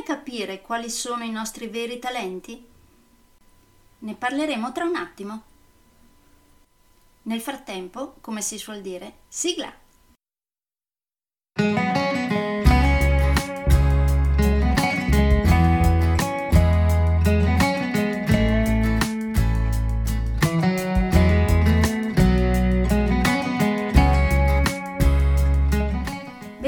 Come capire quali sono i nostri veri talenti? Ne parleremo tra un attimo. Nel frattempo, come si suol dire, sigla!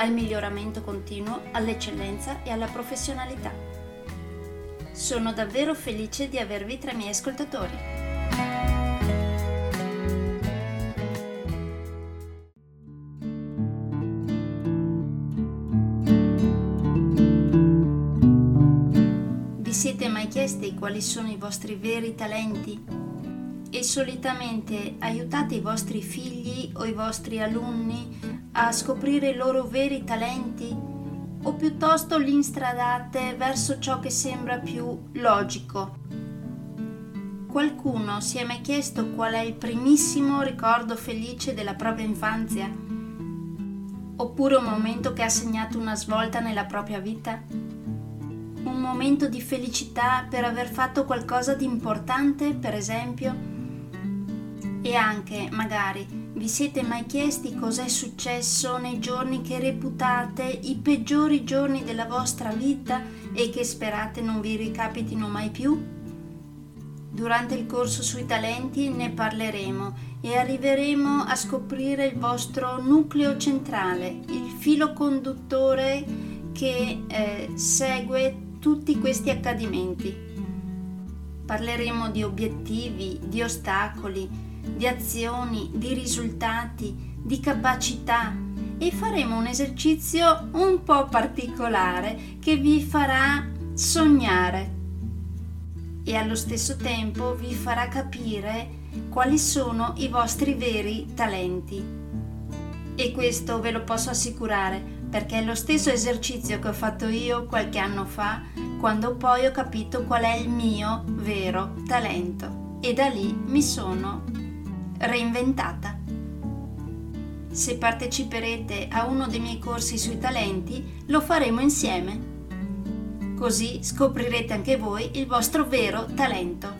al miglioramento continuo, all'eccellenza e alla professionalità. Sono davvero felice di avervi tra i miei ascoltatori. Vi siete mai chiesti quali sono i vostri veri talenti? E solitamente aiutate i vostri figli o i vostri alunni a scoprire i loro veri talenti? O piuttosto li instradate verso ciò che sembra più logico? Qualcuno si è mai chiesto qual è il primissimo ricordo felice della propria infanzia? Oppure un momento che ha segnato una svolta nella propria vita? un momento di felicità per aver fatto qualcosa di importante, per esempio? E anche, magari, vi siete mai chiesti cos'è successo nei giorni che reputate i peggiori giorni della vostra vita e che sperate non vi ricapitino mai più? Durante il corso sui talenti ne parleremo e arriveremo a scoprire il vostro nucleo centrale, il filo conduttore che eh, segue tutti questi accadimenti. Parleremo di obiettivi, di ostacoli, di azioni, di risultati, di capacità e faremo un esercizio un po' particolare che vi farà sognare e allo stesso tempo vi farà capire quali sono i vostri veri talenti. E questo ve lo posso assicurare perché è lo stesso esercizio che ho fatto io qualche anno fa quando poi ho capito qual è il mio vero talento e da lì mi sono reinventata. Se parteciperete a uno dei miei corsi sui talenti, lo faremo insieme. Così scoprirete anche voi il vostro vero talento.